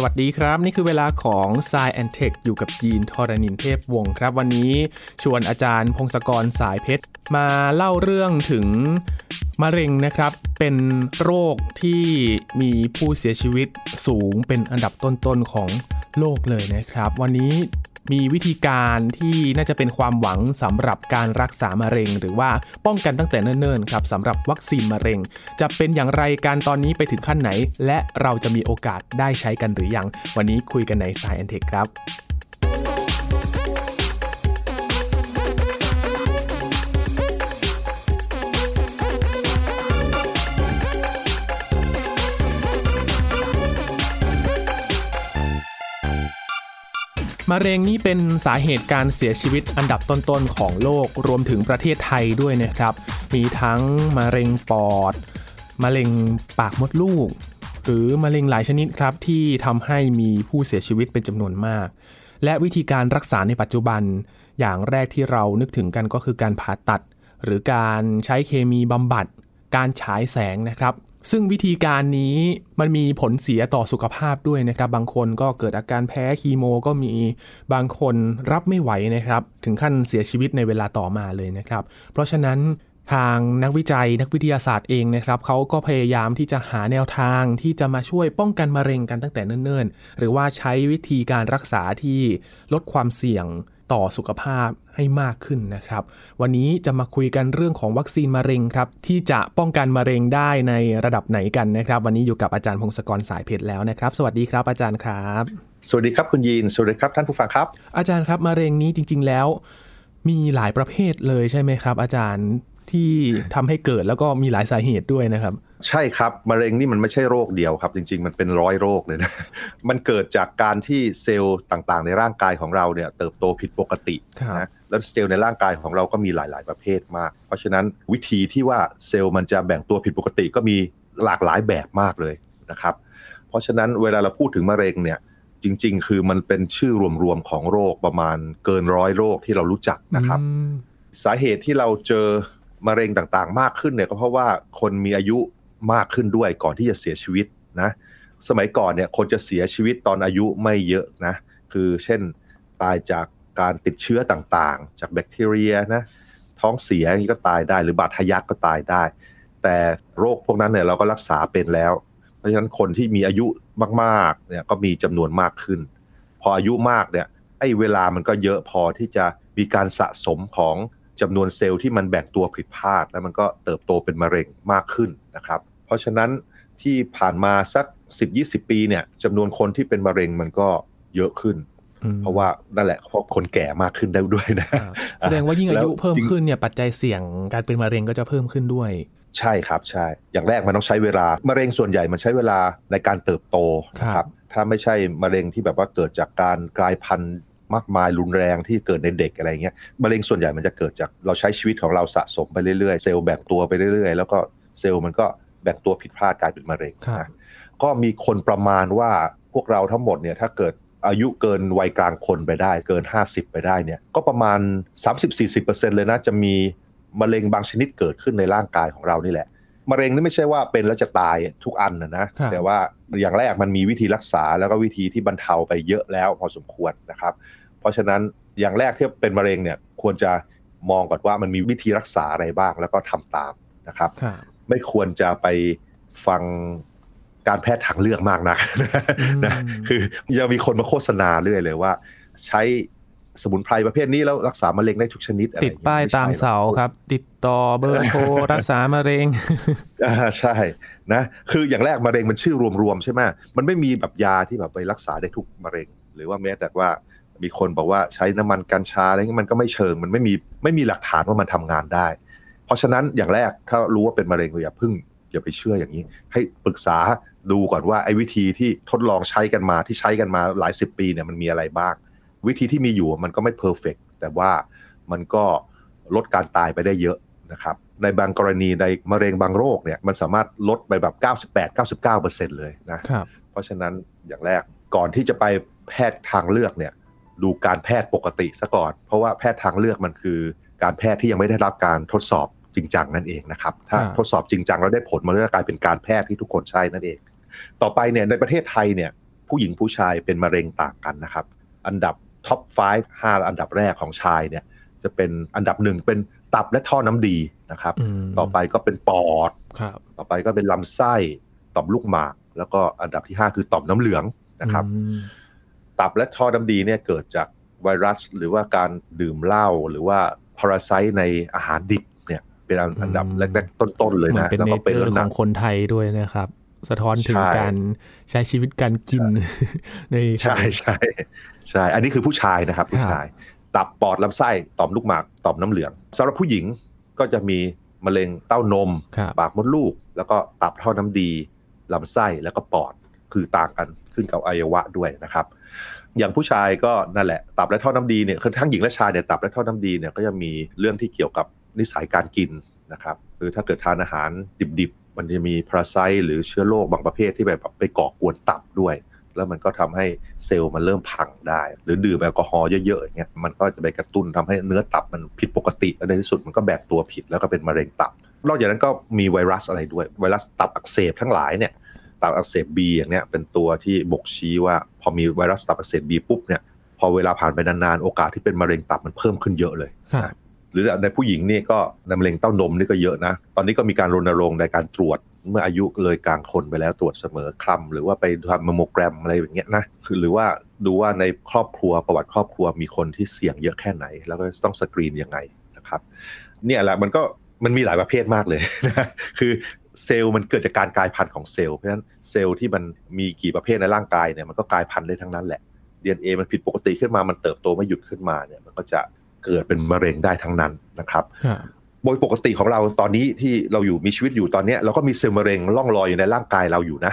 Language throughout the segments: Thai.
สวัสดีครับ นี่คือเวลาของ s ซแอนเทคอยู่กับยีนทรณินเทพวงศ์ครับ วันนี้ชวนอาจารย์พงศกรสายเพชร มาเล่าเรื่องถึงมะเร็งนะครับ เป็นโรคที่มีผู้เสียชีวิตสูงเป็นอันดับต้นๆของโลกเลยนะครับ วันนี้ มีวิธีการที่น่าจะเป็นความหวังสำหรับการรักษามะเร็ง หรือว่าป้องกันตั้งแต่เนิ่นๆครับสำหรับวัคซีนมะเร็ง จะเป็นอย่างไรการตอนนี้ไปถึงขั้นไหน และเราจะมีโอกาสได้ใช้กันหรือยัง วันนี้คุยกันในสายแอนเทคครับ มะเร็งนี่เป็นสาเหตุการเสียชีวิตอันดับต้นๆของโลกรวมถึงประเทศไทยด้วยนะครับ มีทั้งมะเร็งปอด มะเร็งปากมดลูก หรือมะเร็งหลายชนิดครับ ที่ทำให้มีผู้เสียชีวิตเป็นจำนวนมาก และวิธีการรักษาในปัจจุบัน อย่างแรกที่เรานึกถึงกันก็คือการผ่าตัด หรือการใช้เคมีบำบัด การฉายแสงนะครับ ซึ่งวิธีการนี้มันมีผลเสียต่อสุขภาพด้วยนะครับ บางคนก็เกิดอาการแพ้คีโมก็มีบางคนรับไม่ไหวนะครับ ถึงขั้นเสียชีวิตในเวลาต่อมาเลยนะครับ เพราะฉะนั้นทางนักวิจัยนักวิทยาศาสตร์เองนะครับเขาก็พยายามที่จะหาแนวทางที่จะมาช่วยป้องกันมะเร็งกันตั้งแต่เนิ่นๆ หรือว่าใช้วิธีการรักษาที่ลดความเสี่ยง ต่อสุขภาพให้มากขึ้นนะครับ วันนี้จะมาคุยกันเรื่องของวัคซีนมะเร็งครับ ที่จะป้องกันมะเร็งได้ในระดับไหนกันนะครับ วันนี้อยู่กับอาจารย์พงศกรสายเพชรแล้วนะครับ สวัสดีครับอาจารย์ครับ สวัสดีครับคุณยีนสวัสดีครับท่านผู้ฟังครับ อาจารย์ครับมะเร็งนี้จริง ๆ แล้ว มีหลายประเภทเลยใช่ไหมครับ อาจารย์ ที่ทำให้เกิดแล้วก็มีหลายสาเหตุด้วยนะครับ ใช่ครับมะเร็งนี่มันไม่ใช่โรคเดียวครับ จริง ๆ มันเป็นร้อยโรคเลยนะมันเกิดจากการที่เซลล์ต่างๆ ในร่างกายของเราเนี่ยเติบโตผิดปกตินะแล้วเซลล์ในร่างกายของเราก็มีหลาย ๆ ประเภทมาก เพราะฉะนั้นวิธีที่ว่าเซลล์มันจะแบ่งตัวผิดปกติก็มีหลากหลายแบบมากเลยนะครับ เพราะฉะนั้นเวลาเราพูดถึงมะเร็งเนี่ยจริง ๆ คือมันเป็นชื่อรวมๆของโรคประมาณเกินร้อยโรคที่เรารู้จักนะครับ สาเหตุที่เราเจอ มะเร็งต่างๆ มากขึ้นเนี่ยก็เพราะว่าคนมีอายุมากขึ้นด้วยก่อนที่จะเสียชีวิตนะสมัยก่อนเนี่ยคนจะเสียชีวิตตอนอายุไม่เยอะนะคือเช่นตายจากการติดเชื้อต่างๆ จากแบคทีเรียนะท้องเสียอย่างนี้ก็ตายได้ หรือบาดทะยักก็ตายได้ แต่โรคพวกนั้นเนี่ยเราก็รักษาเป็นแล้ว เพราะฉะนั้นคนที่มีอายุมากๆเนี่ยก็มีจำนวนมากขึ้น พออายุมากเนี่ยไอ้เวลามันก็เยอะพอที่จะมีการสะสมของ จำนวนเซลล์ที่มันแบ่งตัวผิดพลาด แล้วมันก็เติบโตเป็นมะเร็งมากขึ้นนะครับ เพราะฉะนั้นที่ผ่านมาสัก 10-20 ปีเนี่ยจำนวนคนที่เป็นมะเร็งมันก็เยอะขึ้น เพราะว่านั่นแหละเพราะคนแก่มากขึ้นได้ด้วยนะแสดงว่ายิ่งอายุเพิ่มขึ้นเนี่ยปัจจัยเสี่ยงการเป็นมะเร็งก็จะเพิ่มขึ้นด้วย ใช่ครับใช่ อย่างแรกมันต้องใช้เวลามะเร็งส่วนใหญ่มันใช้เวลาในการเติบโตครับถ้าไม่ใช่มะเร็งที่แบบว่าเกิดจากการกลายพันธุ์ มากมายรุนแรงที่เกิดในเด็กอะไรเงี้ยมะเร็งส่วนใหญ่มันจะเกิดจากเราใช้ชีวิตของเราสะสมไปเรื่อยๆ เซลล์แบ่งตัวไปเรื่อยๆ แล้วก็เซลล์มันก็แบ่งตัวผิดพลาดกลายเป็นมะเร็งนะก็มีคนประมาณว่าพวกเราทั้งหมดเนี่ยถ้าเกิดอายุเกินวัยกลางคนไปได้เกิน 50 ไปได้เนี่ยก็ประมาณ 30-40%เลยนะจะมีมะเร็งบางชนิดเกิดขึ้นในร่างกายของเรานี่แหละมะเร็งนี่ไม่ใช่ว่าเป็นแล้วจะตายทุกอันนะนะแต่ว่าอย่างแรกมันมีวิธีรักษาแล้วก็วิธีที่บรรเทาไปเยอะแล้วพอสมควรนะครับ เพราะฉะนั้นอย่างแรกที่เป็นมะเร็งเนี่ยควรจะมองก่อนว่ามันมีวิธีรักษาอะไรบ้างแล้วก็ทำตามนะครับ ไม่ควรจะไปฟังการแพทย์ทางเลือกมากนักนะคือยังมีคนมาโฆษณาเรื่อยเลยว่า ใช้สมุนไพรประเภทนี้แล้วรักษามะเร็งได้ทุกชนิด ติดป้ายตามเสาครับ ติดต่อเบอร์โทรรักษามะเร็งอ่าใช่นะคืออย่างแรกมะเร็งมันชื่อรวมๆใช่ไหมมันไม่มีแบบยาที่แบบไปรักษาได้ทุกมะเร็ง หรือว่าแม้แต่ว่า มีคนบอกว่าใช้น้ำมันกัญชาอะไรเงี้ยมันก็ไม่เชิงมันไม่มีไม่มีหลักฐานว่ามันทำงานได้ เพราะฉะนั้นอย่างแรกถ้ารู้ว่าเป็นมะเร็งอย่าพึ่งอย่าไปเชื่ออย่างนี้ ให้ปรึกษาดูก่อนว่าไอ้วิธีที่ทดลองใช้กันมาที่ใช้กันมาหลายสิบปีเนี่ยมันมีอะไรบ้าง วิธีที่มีอยู่มันก็ไม่เพอร์เฟกแต่ว่ามันก็ลดการตายไปได้เยอะนะครับในบางกรณีในมะเร็งบางโรคเนี่ยมันสามารถลดไปแบบ 98-99%เลยนะเพราะฉะนั้นอย่างแรกก่อนที่จะไปแพทย์ทางเลือกเนี่ย ดูการแพทย์ปกติซะก่อน เพราะว่าแพทย์ทางเลือกมันคือ การแพทย์ที่ยังไม่ได้รับการทดสอบจริงจังนั่นเองนะครับ ถ้าทดสอบจริงจังแล้วได้ผลมันก็จะกลายเป็นการแพทย์ที่ทุกคนใช้นั่นเอง ต่อไปเนี่ยในประเทศไทยเนี่ยผู้หญิงผู้ชายเป็นมะเร็งต่างกันนะครับ อันดับท็อป 5 5 อันดับแรกของชายเนี่ยจะเป็นอันดับหนึ่งเป็นตับและท่อน้ำดีนะครับ ต่อไปก็เป็นปอด ต่อไปก็เป็นลำไส้ ต่อมลูกหมาก แล้วก็อันดับที่ 5 คือต่อมน้ำเหลืองนะครับ ตับและท่อน้ำดีเนี่ยเกิดจากไวรัส หรือว่าการดื่มเหล้าหรือว่าพาราไซต์ในอาหารดิบเนี่ยเป็นอันดับแรกๆต้นๆเลยนะแล้วก็เป็นเรื่องของคนไทยด้วยนะครับ สะท้อนถึงการใช้ชีวิตการกินในใช่ใช่ใช่ อันนี้คือผู้ชายนะครับผู้ชาย ตับปอดลำไส้ต่อมลูกหมากต่อมน้ำเหลืองสำหรับผู้หญิงก็จะมีมะเร็งเต้านม ปากมดลูก แล้วก็ตับท่อน้ำดีลำไส้แล้วก็ปอด คือต่างกันขึ้นกับอวัยวะด้วยนะครับ อย่างผู้ชายก็นั่นแหละ ตับและท่อน้ำดีเนี่ยคือทั้งหญิงและชายเนี่ยตับและท่อน้ำดีเนี่ยก็จะมีเรื่องที่เกี่ยวกับนิสัยการกินนะครับคือถ้าเกิดทานอาหารดิบๆ มันจะมีพาราไซต์หรือเชื้อโรคบางประเภทที่แบบไปก่อกวนตับด้วย แล้วมันก็ทำให้เซลล์มันเริ่มพังได้ หรือดื่มแอลกอฮอล์เยอะๆอย่างเงี้ยมันก็จะไปกระตุ้นทำให้เนื้อตับมันผิดปกติและในที่สุดมันก็แบกตัวผิดแล้วก็เป็นมะเร็งตับนอกจากนั้นก็มีไวรัสอะไรด้วยไวรัสตับอักเสบทั้งหลายเนี่ย ตับอักเสบบีอย่างเนี้ยเป็นตัวที่บ่งชี้ว่าพอมีไวรัสตับอักเสบบีปุ๊บเนี่ยพอเวลาผ่านไปนานๆ โอกาสที่เป็นมะเร็งตับมันเพิ่มขึ้นเยอะเลยหรือในผู้หญิงนี่ก็ในมะเร็งเต้านมนี่ก็เยอะนะ ตอนนี้ก็มีการรณรงค์ในการตรวจเมื่ออายุเลยกลางคนไปแล้วตรวจเสมอคลำหรือว่าไปทำมโมแกรมอะไรอย่างเงี้ยนะคือหรือว่าดูว่าในครอบครัวประวัติครอบครัวมีคนที่เสี่ยงเยอะแค่ไหน แล้วก็ต้องสกรีนยังไงนะครับ เนี่ยแหละมันก็มันมีหลายประเภทมากเลยนะคือ เซลล์มันเกิดจากการกลายพันธุ์ของเซลล์เพราะฉะนั้นเซลล์ที่มันมีกี่ประเภทในร่างกายเนี่ยมันก็กลายพันธุ์ได้ทั้งนั้นแหละ DNA มันผิดปกติขึ้นมามันเติบโตไม่หยุดขึ้นมาเนี่ยมันก็จะเกิดเป็นมะเร็งได้ทั้งนั้นนะครับโดยปกติของเราตอนนี้ที่เราอยู่มีชีวิตอยู่ตอนนี้เราก็มีเซลล์มะเร็งล่องลอยอยู่ในร่างกายเราอยู่นะ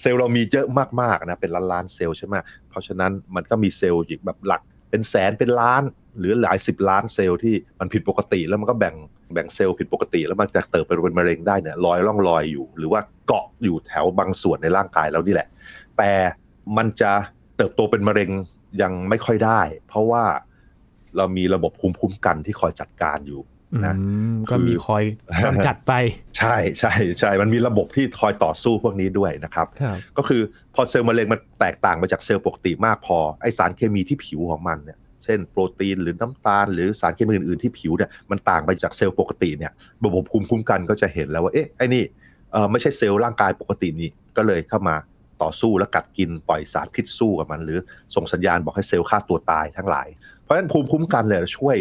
เซลล์เรามีเยอะมากๆนะเป็นล้านล้านเซลล์ใช่ไหมเพราะฉะนั้นมันก็มีเซลล์อีกแบบหลักเป็นแสนเป็นล้าน หรือหลายสิบล้านเซลล์ที่มันผิดปกติแล้วมันก็แบ่ง แบ่งเซลล์ผิดปกติ แล้วมันจะเติบไปเป็นมะเร็งได้เนี่ยลอยล่องลอยอยู่ หรือว่าเกาะอยู่แถวบางส่วนในร่างกายเรานี่แหละ แต่มันจะเติบโตเป็นมะเร็งยังไม่ค่อยได้ เพราะว่าเรามีระบบภูมิคุ้มกันที่คอยจัดการอยู่นะก็มีคอยกำจัดไป ใช่ใช่ใช่มันมีระบบที่คอยต่อสู้พวกนี้ด้วยนะครับ ก็คือพอเซลล์มะเร็งมันแตกต่างไปจากเซลล์ปกติมากพอไอสารเคมีที่ผิวของมันเนี่ย เช่นโปรตีนหรือน้ำตาล หรือสารเคมีอื่นๆที่ผิวเนี่ยมันต่างไปจากเซลล์ปกติเนี่ยระบบภูมิคุ้มกันก็จะเห็นแล้วว่าเอ๊ะไอ้นี่เออไม่ใช่เซลล์ร่างกายปกตินี่ก็เลยเข้ามาต่อสู้และกัดกินปล่อยสารพิษสู้กับมัน หรือส่งสัญญาณบอกให้เซลล์ฆ่าตัวตายทั้งหลาย เพราะฉะนั้นภูมิคุ้มกันเลยช่วย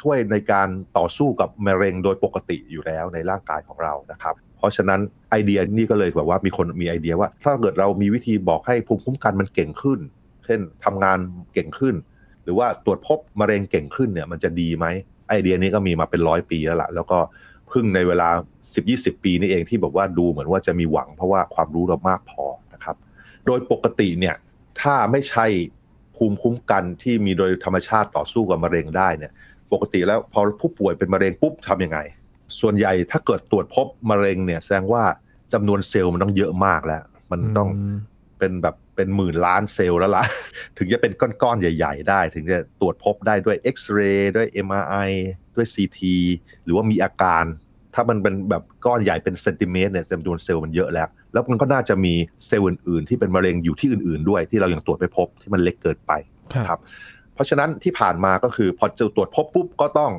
ช่วยในการต่อสู้กับมะเร็งโดยปกติอยู่แล้วในร่างกายของเรานะครับ เพราะฉะนั้นไอเดียนี่ก็เลยแบบว่ามีคนมีไอเดียว่า ถ้าเกิดเรามีวิธีบอกให้ภูมิคุ้มกันมันเก่งขึ้น เช่นทำงานเก่งขึ้น หรือว่าตรวจพบมะเร็งเก่งขึ้นเนี่ยมันจะดีไหมไอเดียนี้ก็มีมาเป็นร้อยปีแล้วละแล้วก็เพิ่งในเวลา 10-20 ปีนี่เองที่แบบว่าดูเหมือนว่าจะมีหวังเพราะว่าความรู้เรามากพอนะครับ โดยปกติเนี่ยถ้าไม่ใช่ภูมิคุ้มกันที่มีโดยธรรมชาติต่อสู้กับมะเร็งได้เนี่ย ปกติแล้วพอผู้ป่วยเป็นมะเร็งปุ๊บทำยังไง ส่วนใหญ่ถ้าเกิดตรวจพบมะเร็งเนี่ยแสดงว่าจำนวนเซลล์มันต้องเยอะมากแล้ว มันต้องเป็นแบบ เป็นหมื่นล้านเซลล์แล้วล่ะ ถึงจะเป็นก้อนๆ ใหญ่ ๆ ได้ ถึงจะตรวจพบได้ด้วยเอ็กซเรย์ด้วย MRI ด้วย CT หรือว่ามีอาการ ถ้ามันเป็นแบบก้อนใหญ่เป็นเซนติเมตรเนี่ยจำนวนเซลล์มันเยอะแล้ว แล้วมันก็น่าจะมีเซลล์อื่นๆ ที่เป็นมะเร็งอยู่ที่อื่นๆ ด้วยที่เรายัางตรวจไม่พบที่มันเล็กเกินไปครับ เพราะฉะนั้นที่ผ่านมาก็คือพอจะตรวจพบปุ๊บก็ต้อง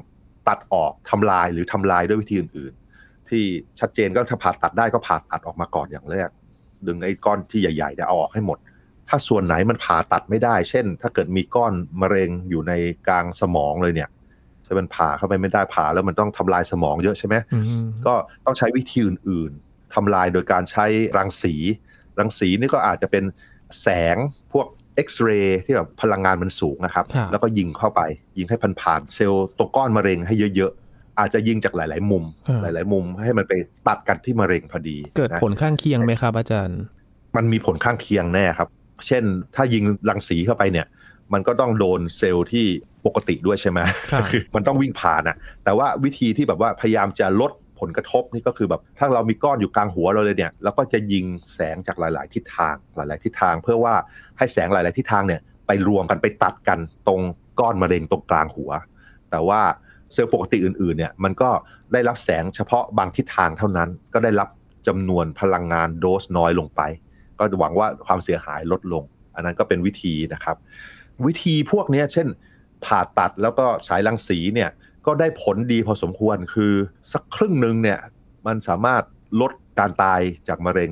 ตัดออกทำลายหรือทำลายด้วยวิธีอื่น ๆ ที่ชัดเจนก็ถ้าผ่าตัดได้ก็ผ่าตัดออกมาก่อนอย่างแรก ดึงไอ้ก้อนที่ใหญ่ๆเนี่ยเอาออกให้หมด ถ้าส่วนไหนมันผ่าตัดไม่ได้ เช่น ถ้าเกิดมีก้อนมะเร็งอยู่ในกลางสมองเลยเนี่ยจะมันผ่าเข้าไปไม่ได้ผ่าแล้วมันต้องทำลายสมองเยอะใช่ไหมก็ต้องใช้วิธีอื่นๆทำลายโดยการใช้รังสี รังสีนี่ก็อาจจะเป็นแสงพวกเอ็กซเรย์ที่แบบพลังงานมันสูงนะครับ แล้วก็ยิงเข้าไป ยิงให้พันผ่านเซลล์ตัวก้อนมะเร็งให้เยอะๆ อาจจะยิงจากหลาย ๆ มุม หลาย ๆ มุมให้มันไปตัดกันที่มะเร็งพอดี เกิดผลข้างเคียงไหมครับ อาจารย์ มันมีผลข้างเคียงแน่ครับ เช่น ถ้ายิงรังสีเข้าไปเนี่ย มันก็ต้องโดนเซลล์ที่ปกติด้วยใช่ไหมคือมันต้องวิ่งผ่านอะแต่ว่าวิธีที่แบบว่าพยายามจะลดผลกระทบนี่ก็คือแบบถ้าเรามีก้อนอยู่กลางหัวเราเลยเนี่ยเราก็จะยิงแสงจากหลาย ๆ ทิศทางหลาย ๆ ทิศทาง เพื่อว่าให้แสงหลาย ๆ ทิศทางเนี่ยไปรวมกันไปตัดกันตรงก้อนมะเร็งตรงกลางหัว แต่ว่า เซลล์ปกติอื่นๆเนี่ยมันก็ได้รับแสงเฉพาะบางทิศทางเท่านั้น ก็ได้รับจำนวนพลังงานโดสน้อยลงไป ก็หวังว่าความเสียหายลดลง อันนั้นก็เป็นวิธีนะครับ วิธีพวกนี้เช่น ผ่าตัดแล้วก็ฉายรังสีเนี่ยก็ได้ผลดีพอสมควรคือสักครึ่งหนึ่งเนี่ยมันสามารถลดการตายจากมะเร็ง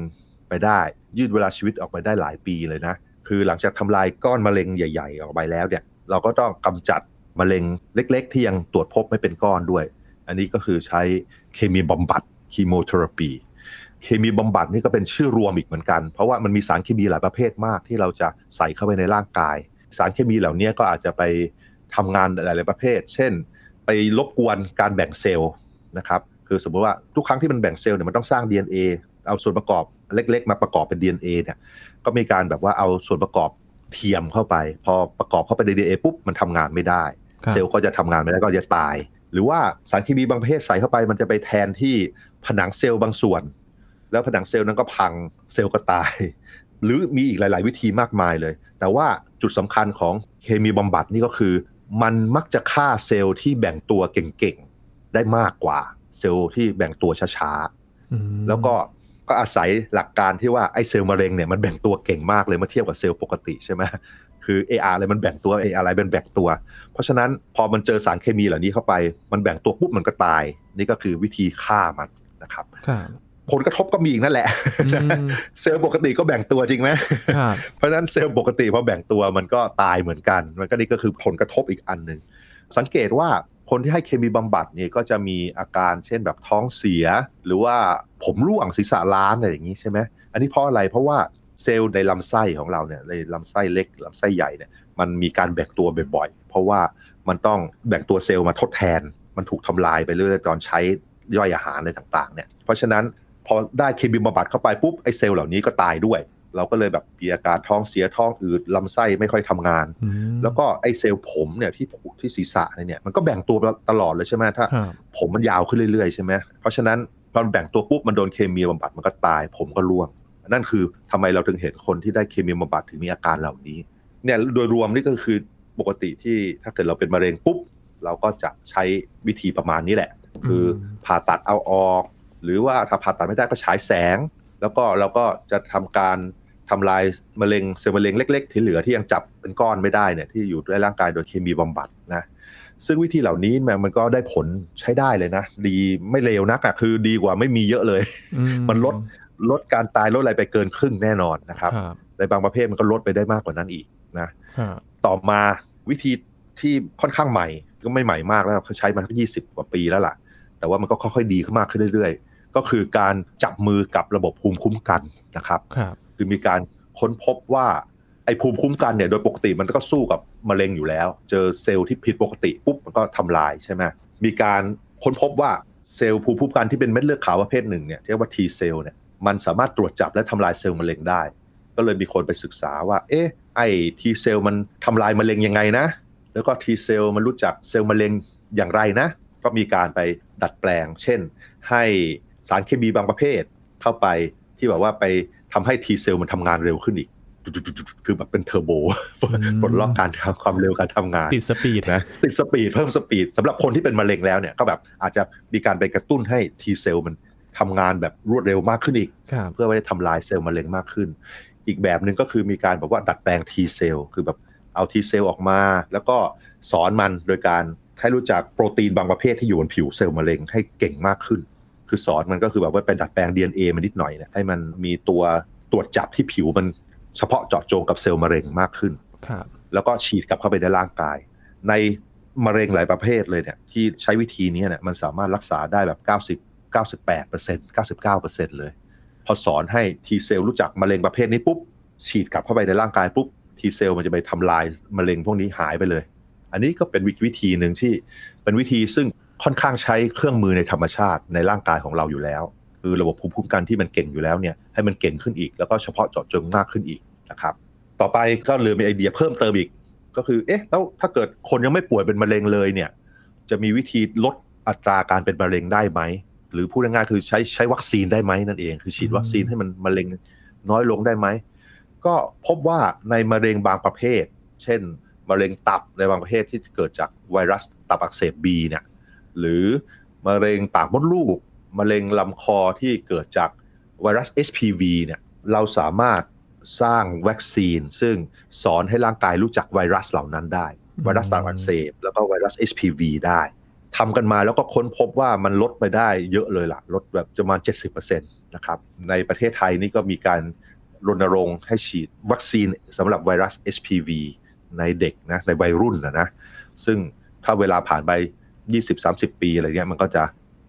ไปได้ ยืดเวลาชีวิตออกไปได้หลายปีเลยนะ คือหลังจากทำลายก้อนมะเร็งใหญ่ ๆ ออกไปแล้วเนี่ยเราก็ต้องกำจัด มะเร็งเล็ก ๆ ที่ยังตรวจพบไม่เป็นก้อนด้วย อันนี้ก็คือใช้เคมีบำบัดคีโมเทอราปีเคมีบำบัดนี่ก็เป็นชื่อรวมอีกเหมือนกัน เพราะว่ามันมีสารเคมีหลายประเภทมากที่เราจะใส่เข้าไปในร่างกาย สารเคมีเหล่านี้ก็อาจจะไปทำงานหลายๆประเภท เช่น ไปรบกวนการแบ่งเซลล์นะครับคือสมมติว่าทุกครั้งที่มันแบ่งเซลล์เนี่ยมันต้องสร้าง DNA เอาส่วนประกอบเล็ก ๆ มาประกอบเป็น DNA เนี่ยก็มีการแบบว่าเอาส่วนประกอบเทียมเข้าไป พอประกอบเข้าไปใน DNA ปุ๊บมันทำงานไม่ได้ เซลล์ก็จะทำงานไม่ได้ก็จะตาย หรือว่าสารเคมีบางประเภทใส่เข้าไป มันจะไปแทนที่ผนังเซลล์บางส่วน แล้วผนังเซลล์นั้นก็พังเซลล์ก็ตาย หรือมีอีกหลาย ๆ วิธีมากมายเลย แต่ว่าจุดสำคัญของเคมีบำบัดนี่ก็คือ มันมักจะฆ่าเซลล์ที่แบ่งตัวเก่ง ๆ ได้มากกว่าเซลล์ที่แบ่งตัวช้าๆแล้วก็ก็อาศัยหลักการที่ว่าไอ้เซลล์มะเร็งเนี่ยมันแบ่งตัวเก่งมากเลยเมื่อเทียบกับเซลล์ปกติใช่ไหม คือ AR อะไรมันแบ่งตัว AR อะไรเป็นแบ่งตัว เพราะฉะนั้นพอมันเจอสารเคมีเหล่านี้เข้าไป มันแบ่งตัวปุ๊บมันก็ตาย นี่ก็คือวิธีฆ่ามันนะครับผลกระทบก็มีอีกนั่นแหละ เซลล์ปกติก็แบ่งตัวจริงไหมเพราะฉะนั้นเซลล์ปกติพอแบ่งตัวมันก็ตายเหมือนกัน มันก็นี่ก็คือผลกระทบอีกอันหนึ่งสังเกตว่าคนที่ให้เคมีบำบัดเนี่ยก็จะมีอาการเช่นแบบท้องเสีย หรือว่าผมร่วงศีรษะล้านอะไรอย่างนี้ใช่ไหมอันนี้เพราะอะไรเพราะว่า เซลล์ในลำไส้ของเราเนี่ยในลำไส้เล็กลำไส้ใหญ่เนี่ยมันมีการแบ่งตัวบ่อยๆ เพราะว่ามันต้องแบ่งตัวเซลล์มาทดแทน มันถูกทำลายไปเรื่อยๆตอนใช้ย่อยอาหารอะไรต่างๆเนี่ยเพราะฉะนั้นพอได้เคมีบำบัดเข้าไปปุ๊บไอ้เซลล์เหล่านี้ก็ตายด้วย เราก็เลยแบบมีอาการท้องเสียท้องอืดลำไส้ไม่ค่อยทำงาน แล้วก็ไอ้เซลล์ผมเนี่ยที่ผูกที่ศีรษะเนี่ยมันก็แบ่งตัวตลอดเลยใช่ไหมถ้า ผมมันยาวขึ้นเรื่อยๆใช่ไหมเพราะฉะนั้นพอแบ่งตัวปุ๊บมันโดนเคมีบำบัดมันก็ตาย ผมก็ร่วง นั่นคือทำไมเราถึงเห็นคนที่ได้เคมีบำบัดถึงมีอาการเหล่านี้เนี่ยโดยรวมนี่ก็คือปกติที่ถ้าเกิดเราเป็นมะเร็งปุ๊บ เราก็จะใช้วิธีประมาณนี้แหละ คือผ่าตัดเอาออก หรือว่าถ้าผ่าตัดไม่ได้ก็ฉายแสง แล้วก็เราก็จะทำการทำลายมะเร็งเซลล์มะเร็งเล็ก ๆ ที่เหลือที่ยังจับเป็นก้อนไม่ได้เนี่ยที่อยู่ในร่างกายโดยเคมีบำบัดนะซึ่งวิธีเหล่านี้มันก็ได้ผลใช้ได้เลยนะ ดีไม่เลวนักอะคือดีกว่าไม่มีเยอะเลย มันลด ลดการตายลดอะไรไปเกินครึ่งแน่นอนนะครับ ในบางประเภทมันก็ลดไปได้มากกว่านั้นอีกนะต่อมาวิธีที่ค่อนข้างใหม่ก็ไม่ใหม่มากแล้วเขาใช้มายี่สิบกว่าปีแล้วล่ะ แต่ว่ามันก็ค่อยๆดีขึ้นมากขึ้นเรื่อยๆ ก็คือการจับมือกับระบบภูมิคุ้มกันนะครับคือมีการค้นพบว่าไอ้ภูมิคุ้มกันเนี่ยโดยปกติมันก็สู้กับมะเร็งอยู่แล้ว เจอเซลล์ที่ผิดปกติปุ๊บมันก็ทำลายใช่ไหมมีการค้นพบว่าเซลล์ภูมิคุ้มกันที่เป็นเม็ดเลือดขาวประเภทหนึ่งเนี่ยเรียกว่า T เซลล์เนี่ย มันสามารถตรวจจับและทำลายเซลล์มะเร็งได้ ก็เลยมีคนไปศึกษาว่า เอ๊ะ ไอ้ T cell มันทำลายมะเร็งยังไงนะ แล้วก็ T cell มันรู้จักเซลล์มะเร็งอย่างไรนะ ก็มีการไปดัดแปลง เช่น ให้สารเคมีบางประเภทเข้าไปที่แบบว่าไปทำให้ T cell มันทำงานเร็วขึ้นอีก คือแบบเป็นเทอร์โบปลดล็อกการทำความเร็วการทำงาน ติด speed นะ ติด speed เพิ่ม speed สำหรับคนที่เป็นมะเร็งแล้วเนี่ย ก็แบบอาจจะมีการไปกระตุ้นให้ T cell มัน ทำงานแบบรวดเร็วมากขึ้นอีก เพื่อไว้ทำลายเซลล์มะเร็งมากขึ้น อีกแบบหนึ่งก็คือมีการบอกว่าดัดแปลง T เซลล์คือแบบเอา T cell ออกมา แล้วก็สอนมันโดยการให้รู้จักโปรตีนบางประเภทที่อยู่บนผิวเซลล์มะเร็งให้เก่งมากขึ้น คือสอนมันก็คือแบบว่าไปดัดแปลง DNA มันนิดหน่อยเนี่ยให้มันมีตัวตรวจจับที่ผิวมันเฉพาะเจาะจงกับเซลล์มะเร็งมากขึ้นแล้วก็ฉีดกลับเข้าไปในร่างกาย ในมะเร็งหลายประเภทเลยเนี่ยที่ใช้วิธีนี้เนี่ยมันสามารถรักษาได้แบบ90 98% 99%เลย พอสอนให้ทีเซลรู้จักมะเร็งประเภทนี้ปุ๊บ ฉีดกลับเข้าไปในร่างกายปุ๊บทีเซลมันจะไปทำลายมะเร็งพวกนี้หายไปเลย อันนี้ก็เป็นวิธีหนึ่งที่เป็นวิธีซึ่งค่อนข้างใช้เครื่องมือในธรรมชาติในร่างกายของเราอยู่แล้ว คือระบบภูมิคุ้มกันที่มันเก่งอยู่แล้วเนี่ยให้มันเก่งขึ้นอีก แล้วก็เฉพาะเจาะจงมากขึ้นอีกนะครับ ต่อไปก็เลยมีไอเดียเพิ่มเติมอีก ก็คือเอ๊ะแล้วถ้าเกิดคนยังไม่ป่วยเป็นมะเร็งเลยเนี่ยจะมีวิธีลดอัตราการเป็นมะเร็งได้ไหม หรือพูดง่ายๆคือใช้ใช้วัคซีนได้ไหมนั่นเอง คือฉีดวัคซีนให้มันมะเร็งน้อยลงได้ไหม ก็พบว่าในมะเร็งบางประเภท เช่น มะเร็งตับในบางประเภทที่เกิดจากไวรัสตับอักเสบบีเนี่ยหรือมะเร็งปากมดลูก มะเร็งลำคอที่เกิดจากไวรัส HPV เนี่ยเราสามารถสร้างวัคซีน ซึ่งสอนให้ร่างกายรู้จักไวรัสเหล่านั้นได้ ไวรัสตับอักเสบแล้วก็ไวรัส HPV ได้ ทำกันมาแล้วก็ค้นพบว่ามันลดไปได้เยอะเลยล่ะ ลดแบบประมาณ 70%นะครับ ในประเทศไทยนี่ก็มีการรณรงค์ให้ฉีดวัคซีนสำหรับไวรัส HPV ในเด็กนะในวัยรุ่นนะนะซึ่งถ้าเวลาผ่านไป 20-30 ปีอะไรเงี้ยมันก็จะ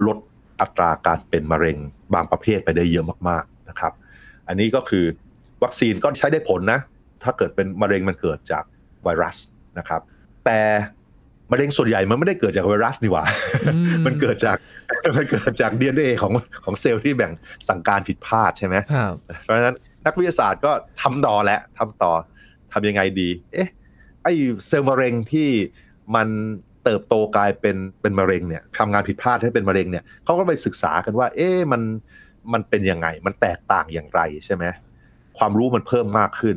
ลดอัตราการเป็นมะเร็งบางประเภทไปได้เยอะมากๆนะครับ อันนี้ก็คือวัคซีนก็ใช้ได้ผลนะ ถ้าเกิดเป็นมะเร็งมันเกิดจากไวรัสนะครับ แต่ มะเร็งส่วนใหญ่มันไม่ได้เกิดจากไวรัสนี่หว่า มันเกิดจากมันเกิดจาก DNA ของของเซลล์ที่แบ่งสั่งการผิดพลาดใช่ไหมเพราะฉะนั้นนักวิทยาศาสตร์ก็ทำต่อและทำต่อทำยังไงดี เอ๊ะไอเซลล์มะเร็งที่มันเติบโตกลายเป็นเป็นมะเร็งเนี่ยทำงานผิดพลาดให้เป็นมะเร็งเนี่ยเขาก็ไปศึกษากันว่า เอ๊ะมันมันเป็นยังไง มันแตกต่างอย่างไรใช่ไหมความรู้มันเพิ่มมากขึ้น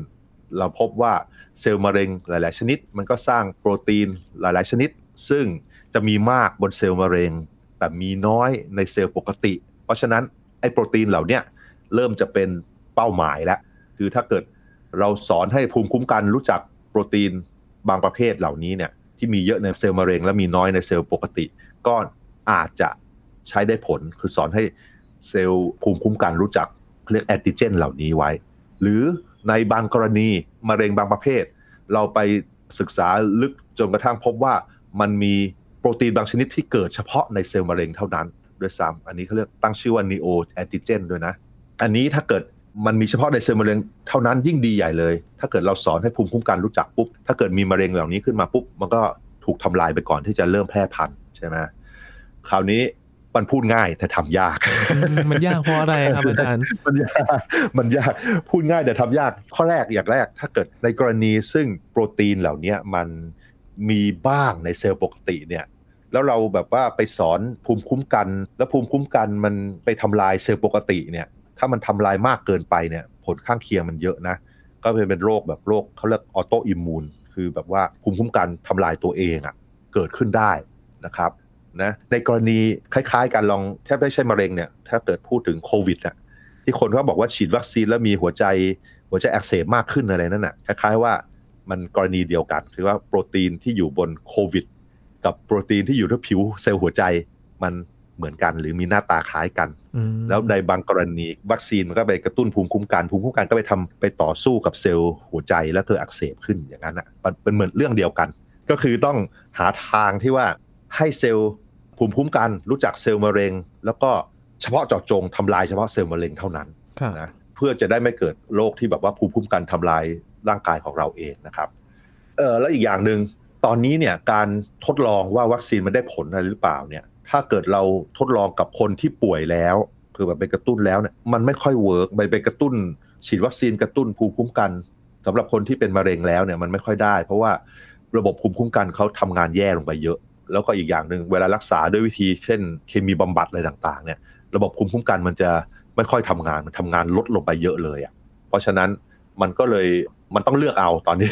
เราพบว่า เซลล์มะเร็งหลาย ๆ ชนิด มันก็สร้างโปรตีนหลาย ๆ ชนิด ซึ่งจะมีมากบนเซลล์มะเร็ง แต่มีน้อยในเซลล์ปกติ เพราะฉะนั้นไอ้โปรตีนเหล่านี้เริ่มจะเป็นเป้าหมายแล้ว คือถ้าเกิดเราสอนให้ภูมิคุ้มกันรู้จักโปรตีนบางประเภทเหล่านี้เนี่ยที่มีเยอะในเซลล์มะเร็ง และมีน้อยในเซลล์ปกติ ก็อาจจะใช้ได้ผลคือสอนให้เซลล์ภูมิคุ้มกันรู้จักเรียกแอนติเจนเหล่านี้ไว้ หรือ ในบางกรณีมะเร็งบางประเภท เราไปศึกษาลึกจนกระทั่งพบว่ามันมีโปรตีนบางชนิดที่เกิดเฉพาะในเซลล์มะเร็งเท่านั้นด้วยซ้ำอันนี้เขาเรียกตั้งชื่อว่า neo antigen ด้วยนะ อันนี้ถ้าเกิดมันมีเฉพาะในเซลล์มะเร็งเท่านั้นยิ่งดีใหญ่เลย ถ้าเกิดเราสอนให้ภูมิคุ้มกันรู้จักปุ๊บ ถ้าเกิดมีมะเร็งเหล่านี้ขึ้นมาปุ๊บ มันก็ถูกทำลายไปก่อนที่จะเริ่มแพร่พันธุ์ใช่ไหมคราวนี้ มันพูดง่ายแต่ทำยาก มันยากเพราะอะไรครับอาจารย์ มันยากมันยากพูดง่ายแต่ทำยาก ข้อแรกอย่างแรก ถ้าเกิดในกรณีซึ่งโปรตีนเหล่านี้มันมีบ้างในเซลล์ปกติเนี่ยแล้วเราแบบว่าไปสอนภูมิคุ้มกัน แล้วภูมิคุ้มกันมันไปทำลายเซลล์ปกติเนี่ย ถ้ามันทำลายมากเกินไปเนี่ย ผลข้างเคียงมันเยอะนะ ก็เป็นเป็นโรคแบบโรคเขาเรียกออโตอิมมูนคือแบบว่าภูมิคุ้มกันทำลายตัวเองอะ่ะเกิดขึ้นได้นะครับ นะในกรณีคล้ายๆกันลองแทบไม่ใช่มะเร็งเนี่ยถ้าเกิดพูดถึงโควิดอะที่คนเขาบอกว่าฉีดวัคซีนแล้วมีหัวใจหัวใจอักเสบมากขึ้นอะไรนั่นน่ะคล้ายๆว่ามันกรณีเดียวกัน คือว่าโปรตีนที่อยู่บนโควิด กับโปรตีนที่อยู่ที่ผิวเซลล์หัวใจมันเหมือนกันหรือมีหน้าตาคล้ายกัน แล้วในบางกรณีวัคซีนมันก็ไปกระตุ้นภูมิคุ้มกันภูมิคุ้มกันก็ไปทำไปต่อสู้กับเซลล์หัวใจแล้วเกิดอักเสบขึ้นอย่างนั้นอะเป็นเหมือนเรื่องเดียวกัน ก็คือต้องหาทางที่ว่า ให้เซลล์ภูมิคุ้มกันรู้จักเซลล์มะเร็ง แล้วก็เฉพาะเจาะจงทำลายเฉพาะเซลล์มะเร็งเท่านั้นนะเพื่อจะได้ไม่เกิดโรคที่แบบว่าภูมิคุ้มกันทำลายร่างกายของเราเองนะครับเออแล้วอีกอย่างหนึ่งตอนนี้เนี่ยการทดลองว่าวัคซีนมันได้ผลอะไรหรือเปล่าเนี่ยถ้าเกิดเราทดลองกับคนที่ป่วยแล้ว คือแบบไปกระตุ้นแล้วเนี่ยมันไม่ค่อย work ไปไปกระตุ้น ฉีดวัคซีนกระตุ้นภูมิคุ้มกันสำหรับคนที่เป็นมะเร็งแล้วเนี่ยมันไม่ค่อยได้ เพราะว่าระบบภูมิคุ้มกันเขาทำงานแย่ลงไปเยอะ แล้วก็อีกอย่างหนึ่งเวลารักษาด้วยวิธีเช่นเคมีบำบัดอะไรต่างๆเนี่ยระบบภูมิคุ้มกันมันจะไม่ค่อยทำงานมันทำงานลดลงไปเยอะเลยอะเพราะฉะนั้นมันก็เลยมันต้องเลือกเอาตอนนี้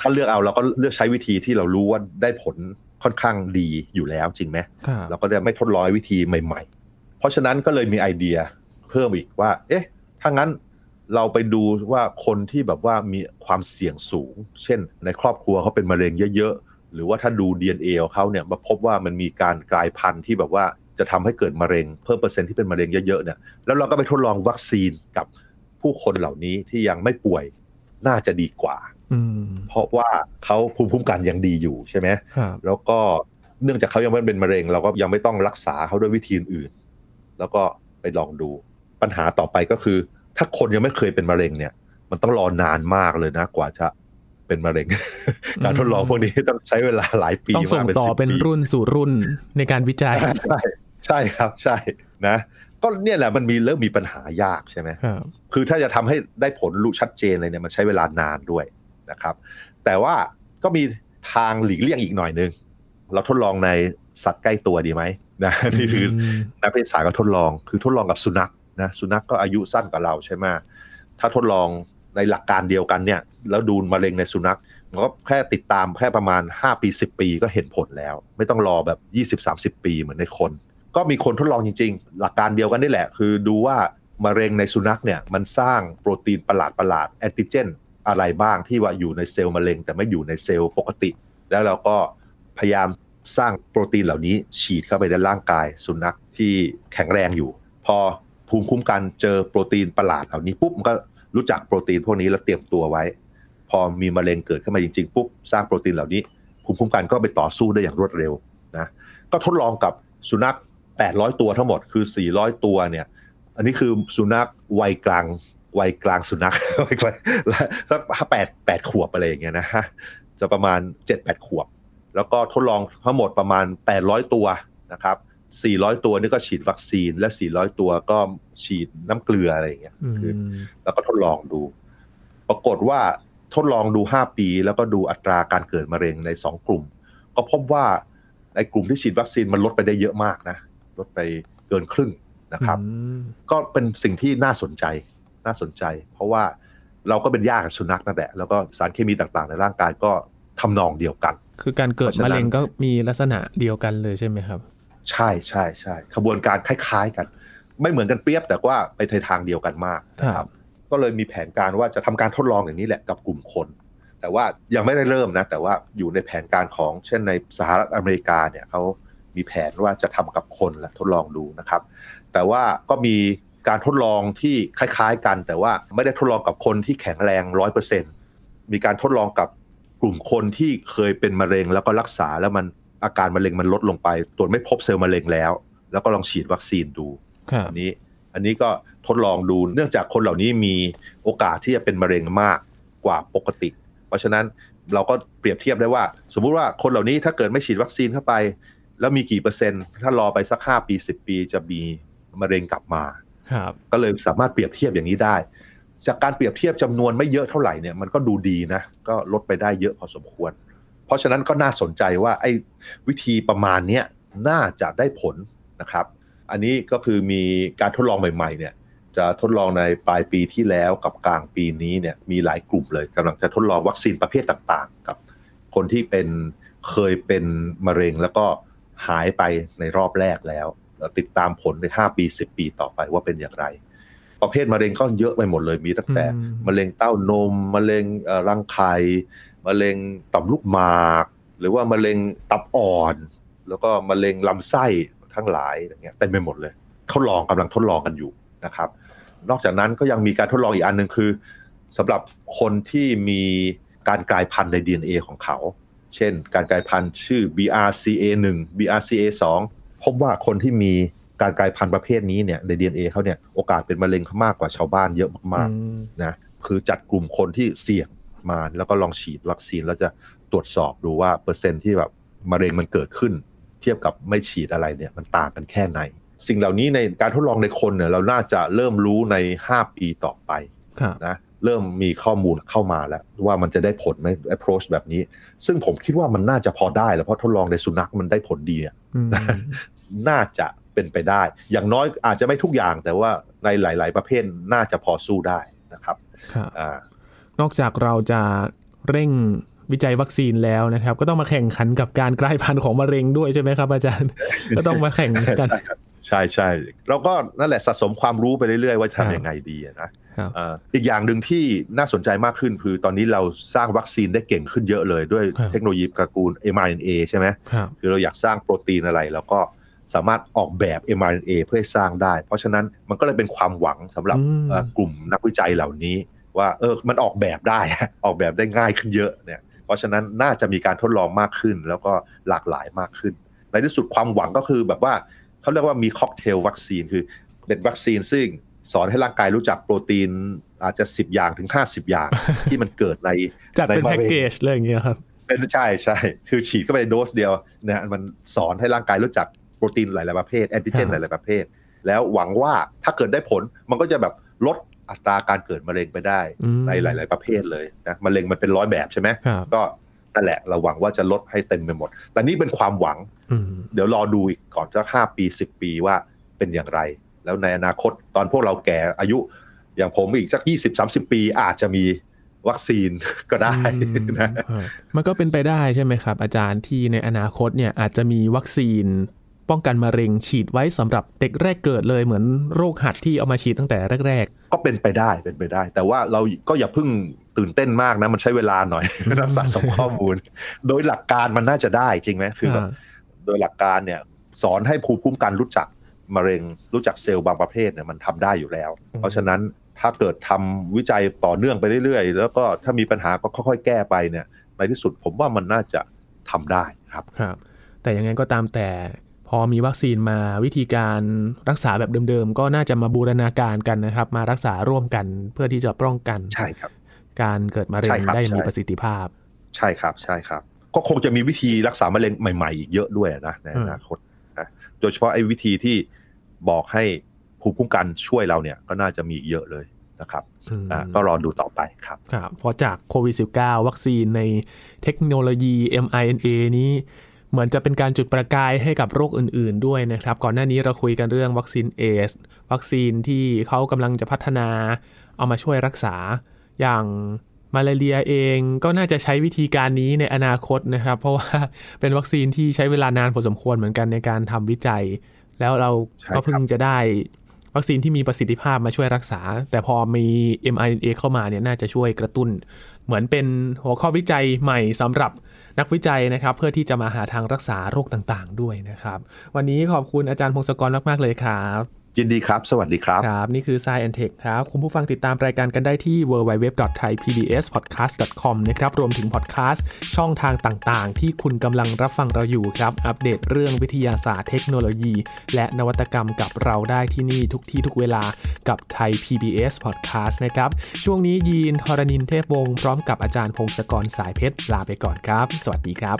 ถ้าเลือกเอาเราก็เลือกใช้วิธีที่เรารู้ว่าได้ผลค่อนข้างดีอยู่แล้วจริงไหมเราก็จะไม่ทดลองวิธีใหม่ ๆ เพราะฉะนั้นก็เลยมีไอเดียเพิ่มอีกว่า เอ๊ะถ้างั้นเราไปดูว่าคนที่แบบว่ามีความเสี่ยงสูง เช่นในครอบครัวเขาเป็นมะเร็งเยอะ หรือว่าถ้าดู DNA ของเขาเนี่ยมาพบว่ามันมีการกลายพันธุ์ที่แบบว่าจะทำให้เกิดมะเร็งเพิ่มเปอร์เซ็นต์ที่เป็นมะเร็งเยอะๆเนี่ยแล้วเราก็ไปทดลองวัคซีนกับผู้คนเหล่านี้ที่ยังไม่ป่วยน่าจะดีกว่าเพราะว่าเขาภูมิคุ้มกันยังดีอยู่ใช่ไหมแล้วก็เนื่องจากเขายังไม่เป็นมะเร็ง เราก็ยังไม่ต้องรักษาเขาด้วยวิธีอื่น แล้วก็ไปลองดู ปัญหาต่อไปก็คือ ถ้าคนยังไม่เคยเป็นมะเร็งเนี่ย มันต้องรอนานมากเลยนะ กว่าจะ เป็นมะเร็ง การทดลองพวกนี้ต้องใช้เวลาหลายปีต้องส่งต่อเป็นรุ่นสู่รุ่นในการวิจัย ใช่ใช่ครับใช่นะก็เนี่ยแหละมันมีเริ่มมีปัญหายากใช่ไหมคือถ้าจะทำให้ได้ผลรู้ชัดเจนเลยเนี่ยมันใช้เวลานานด้วยนะครับ แต่ว่าก็มีทางหลีกเลี่ยงอีกหน่อยนึง เราทดลองในสัตว์ใกล้ตัวดีไหมนะนี่คือนักวิทยาศาสตร์ก็ทดลองคือทดลองกับสุนัขนะสุนัขกก็อายุสั้นกว่าเราใช่ไหมถ้าทดลอง ในหลักการเดียวกันเนี่ยแล้วดูมะเร็งในสุนัขมันก็แค่ติดตามแค่ประมาณ 5 ปี 10 ปีก็เห็นผลแล้ว ไม่ต้องรอแบบ 20-30 ปีเหมือนในคน ก็มีคนทดลองจริง ๆ หลักการเดียวกันนี่แหละ คือดูว่ามะเร็งในสุนัขเนี่ยมันสร้างโปรตีนประหลาดประหลาดแอนติเจนอะไรบ้างที่ว่าอยู่ในเซลล์มะเร็ง แต่ไม่อยู่ในเซลล์ปกติ แล้วเราก็พยายามสร้างโปรตีนเหล่านี้ฉีดเข้าไปในร่างกายสุนัขที่แข็งแรงอยู่ พอภูมิคุ้มกันเจอโปรตีนประหลาดเหล่านี้ปุ๊บมันก็ รู้จักโปรตีนพวกนี้แล้วเตรียมตัวไว้ พอมีมะเร็งเกิดขึ้นมาจริงๆปุ๊บสร้างโปรตีนเหล่านี้ภูมิคุ้มกันก็ไปต่อสู้ได้อย่างรวดเร็วนะก็ทดลองกับสุนัข 800 ตัวทั้งหมดคือ 400 ตัวเนี่ยอันนี้คือสุนัขวัยกลางวัยกลางสุนัขวัยกลางถ้าแปดแปดขวบอะไรอย่างเงี้ยนะฮะจะประมาณ 7-8 ขวบ แล้วก็ทดลองทั้งหมดประมาณ 800 ตัวนะครับ 400 ตัวนี่ก็ฉีดวัคซีน และ 400 ตัวก็ฉีดน้ำเกลืออะไรอย่างเงี้ยคือแล้วก็ทดลองดู ปรากฏว่าทดลองดู 5 ปี แล้วก็ดูอัตราการเกิดมะเร็งใน 2 กลุ่ม ก็พบว่าในกลุ่มที่ฉีดวัคซีนมันลดไปได้เยอะมากนะ ลดไปเกินครึ่งนะครับ ก็เป็นสิ่งที่น่าสนใจน่าสนใจ เพราะว่าเราก็เป็นยากับสุนัขนั่นแหละ แล้วก็สารเคมีต่างๆ ในร่างกายก็ทำนองเดียวกัน คือการเกิดมะเร็งก็มีลักษณะเดียวกันเลยใช่ไหมครับ ใช่ใช่ใช่ขบวนการคล้าย ๆ กัน ไม่เหมือนกันเปรียบแต่ว่าไปในทางเดียวกันมากครับ ก็เลยมีแผนการว่าจะทำการทดลองอย่างนี้แหละกับกลุ่มคน แต่ว่ายังไม่ได้เริ่มนะ แต่ว่าอยู่ในแผนการของเช่นในสหรัฐอเมริกาเนี่ยเขามีแผนว่าจะทำกับคนและทดลองดูนะครับ แต่ว่าก็มีการทดลองที่คล้ายๆกัน แต่ว่าไม่ได้ทดลองกับคนที่แข็งแรงร้อยเปอร์เซ็นมีการทดลองกับกลุ่มคนที่เคยเป็นมะเร็งแล้วก็รักษาแล้วมัน อาการมะเร็งมันลดลงไป ตรวจไม่พบเซลล์มะเร็งแล้ว แล้วก็ลองฉีดวัคซีนดูอันี้อันนี้ก็ทดลองดูเนื่องจากคนเหล่านี้มีโอกาสที่จะเป็นมะเร็งมากกว่าปกติ เพราะฉะนั้นเราก็เปรียบเทียบได้ว่า สมมุติว่าคนเหล่านี้ถ้าเกิดไม่ฉีดวัคซีนเข้าไป แล้วมีกี่เปอร์เซ็นต์ ถ้ารอไปสักห้าปีสิบปีจะมีมะเร็งกลับมาครับก็เลยสามารถเปรียบเทียบอย่างนี้ได้ จากการเปรียบเทียบจำนวนไม่เยอะเท่าไหร่เนี่ยมันก็ดูดีนะ ก็ลดไปได้เยอะพอสมควร ราะฉะนั้นก็น่าสนใจว่าไอ้วิธีประมาณนี้น่าจะได้ผลนะครับ อันนี้ก็คือมีการทดลองใหม่ๆเนี่ยจะทดลองในปลายปีที่แล้วกับกลางปีนี้เนี่ยมีหลายกลุ่มเลยกำลังจะทดลองวัคซีนประเภทต่างๆ กับ คนที่เป็นเคยเป็นมะเร็งแล้วก็หายไปในรอบแรกแล้ว ติดตามผลใน 5 ปี 10 ปีต่อไปว่าเป็นอย่างไร ประเภทมะเร็งก็เยอะไปหมดเลยมีตั้งแต่ มะเร็งเต้านม มะเร็งรังไข่ มะเร็งต่อมลูกหมาก หรือว่ามะเร็งตับอ่อน แล้วก็มะเร็งลำไส้ทั้งหลายอย่างเงี้ยเต็มไปหมดเลยทดลองกำลังทดลองกันอยู่นะครับ นอกจากนั้นก็ยังมีการทดลองอีกอันหนึ่งคือสำหรับคนที่มีการกลายพันธุ์ใน DNA ของเขา เช่น การกลายพันธุ์ชื่อ BRCA1 BRCA2 พบว่าคนที่มีการกลายพันธุ์ประเภทนี้เนี่ยใน DNA เขาเนี่ยโอกาสเป็นมะเร็งเขามากกว่าชาวบ้านเยอะมากๆนะคือจัดกลุ่มคนที่เสี่ยง มา แล้วก็ลองฉีดวัคซีนแล้วจะตรวจสอบดูว่าเปอร์เซ็นต์ที่แบบมะเร็งมันเกิดขึ้น เทียบกับไม่ฉีดอะไรเนี่ยมันต่างกันแค่ไหน สิ่งเหล่านี้ในการทดลองในคนเนี่ยเราน่าจะเริ่มรู้ใน 5 ปีต่อไปนะเริ่มมีข้อมูลเข้ามาแล้วว่ามันจะได้ผลไหม approach แบบนี้ ซึ่งผมคิดว่ามันน่าจะพอได้แล้วเพราะทดลองในสุนัขมันได้ผลดีอะน่าจะเป็นไปได้ อย่างน้อยอาจจะไม่ทุกอย่างแต่ว่าในหลาย ๆ ประเภทน่าจะพอสู้ได้นะครับอ่า นอกจากเราจะเร่งวิจัยวัคซีนแล้วนะครับ ก็ต้องมาแข่งขันกับการกลายพันธุ์ของมะเร็งด้วยใช่ไหมครับ อาจารย์ ก็ต้องมาแข่งกัน ใช่ใช่เราก็นั่นแหละสะสมความรู้ไปเรื่อยๆ ว่าทำยังไงดีนะอีกอย่างหนึ่งที่น่าสนใจมากขึ้นคือตอนนี้เราสร้างวัคซีนได้เก่งขึ้นเยอะเลยด้วยเทคโนโลยีตระกูล mRNA ใช่ไหมคือเราอยากสร้างโปรตีนอะไรแล้วก็สามารถออกแบบ mRNA เพื่อให้สร้างได้ เพราะฉะนั้นมันก็เลยเป็นความหวังสำหรับกลุ่มนักวิจัยเหล่านี้ ว่าเออมันออกแบบได้ ออกแบบได้ง่ายขึ้นเยอะเนี่ย เพราะฉะนั้นน่าจะมีการทดลองมากขึ้น แล้วก็หลากหลายมากขึ้น ในที่สุดความหวังก็คือแบบว่าเขาเรียกว่ามีค็อกเทลวัคซีนคือเป็นวัคซีนซึ่งสอนให้ร่างกายรู้จักโปรตีนอาจจะ 10 อย่างถึง 50 อย่างที่มันเกิดในจัดเป็นแพ็กเกจเลยอย่างเงี้ยครับเป็นใช่ใช่คือฉีดเข้าไปโดสเดียวนะมันสอนให้ร่างกายรู้จักโปรตีนหลาย ๆ ประเภทแอนติเจนหลาย ๆ ประเภท แล้วหวังว่าถ้าเกิดได้ผลมันก็จะแบบลด อัตราการเกิดมะเร็งไปได้ในหลาย ๆ ประเภทเลยนะมะเร็งมันเป็นร้อยแบบใช่ไหมก็นั่นแหละเราหวังว่าจะลดให้เต็มไปหมด แต่นี่เป็นความหวัง เดี๋ยวรอดูอีกก่อนจะห้าปีสิบปีว่าเป็นอย่างไร แล้วในอนาคตตอนพวกเราแก่อายุ อย่างผมอีกสักยี่สิบสามสิบปีอาจจะมีวัคซีนก็ได้นะมันก็เป็นไปได้ใช่ไหมครับ อาจารย์ที่ในอนาคตเนี่ยอาจจะมีวัคซีน ป้องกันมะเร็งฉีดไว้สำหรับเด็กแรกเกิดเลยเหมือนโรคหัดที่เอามาฉีดตั้งแต่แรกก็เป็นไปได้เป็นไปได้ แต่ว่าเราก็อย่าเพิ่งตื่นเต้นมากนะ มันใช้เวลาหน่อยรักษาสมข้อมูล โดยหลักการมันน่าจะได้จริงไหมคือแบบโดยหลักการเนี่ยสอนให้ภูมิคุ้มกันรู้จักมะเร็งรู้จักเซลล์บางประเภทเนี่ยมันทำได้อยู่แล้ว เพราะฉะนั้นถ้าเกิดทำวิจัยต่อเนื่องไปเรื่อยๆ แล้วก็ถ้ามีปัญหาก็ค่อยๆ แก้ไปเนี่ยในที่สุดผมว่ามันน่าจะทำได้ครับครับ แต่ยังไงก็ตามแต่พ อมีวัคซีนมาวิธีการรักษาแบบเดิมๆ ก็น่าจะมาบูรณาการกันนะครับ มารักษาร่วมกันเพื่อที่จะป้องกันใช่ครับ การเกิดมะเร็งได้มีประสิทธิภาพ ใช่ครับใช่ครับ ก็คงจะมีวิธีรักษามะเร็งใหม่ๆอีกเยอะด้วยนะในอนาคตนะโดยเฉพาะไอ้วิธีที่บอกให้ภูมิคุ้มกันช่วยเราเนี่ยก็น่าจะมีเยอะเลยนะครับก็รอดูต่อไปครับครับเพราะจากโควิด -19 วัคซีนในเทคโนโลยี mRNA นี้ เหมือนจะเป็นการจุดประกายให้กับโรคอื่น ๆ ด้วยนะครับ ก่อนหน้านี้เราคุยกันเรื่องวัคซีนเอสวัคซีนที่เขากำลังจะพัฒนาเอามาช่วยรักษา อย่างมาลาเรียเองก็น่าจะใช้วิธีการนี้ในอนาคตนะครับ เพราะว่าเป็นวัคซีนที่ใช้เวลานานพอสมควรเหมือนกันในการทำวิจัย แล้วเราก็เพิ่งจะได้วัคซีนที่มีประสิทธิภาพมาช่วยรักษา แต่พอมี mRNA เข้ามาเนี่ยน่าจะช่วยกระตุ้น เหมือนเป็นหัวข้อวิจัยใหม่สำหรับ นักวิจัยนะครับเพื่อที่จะมาหาทางรักษาโรคต่างๆ ด้วยนะครับ วันนี้ขอบคุณอาจารย์พงศกรมากๆเลยครับ ยินดีครับ สวัสดีครับ ครับ นี่คือ s ายแอนเทคครับ คุณผู้ฟังติดตามรายการกันได้ที่ www.thaipbspodcast.com นะครับ รวมถึงพอดแคสต์ช่องทางต่างๆ ที่คุณกำลังรับฟังเราอยู่ครับ อัปเดตเรื่องวิทยาศาสตร์เทคโนโลยี และนวัตกรรมกับเราได้ที่นี่ทุกที่ทุกเวลากับไทย PBS Podcast นะครับ ช่วงนี้ยีนทรณินเทพวงศ์พร้อมกับอาจารย์พงศกรสายเพชรลาไปก่อนครับ สวัสดีครับ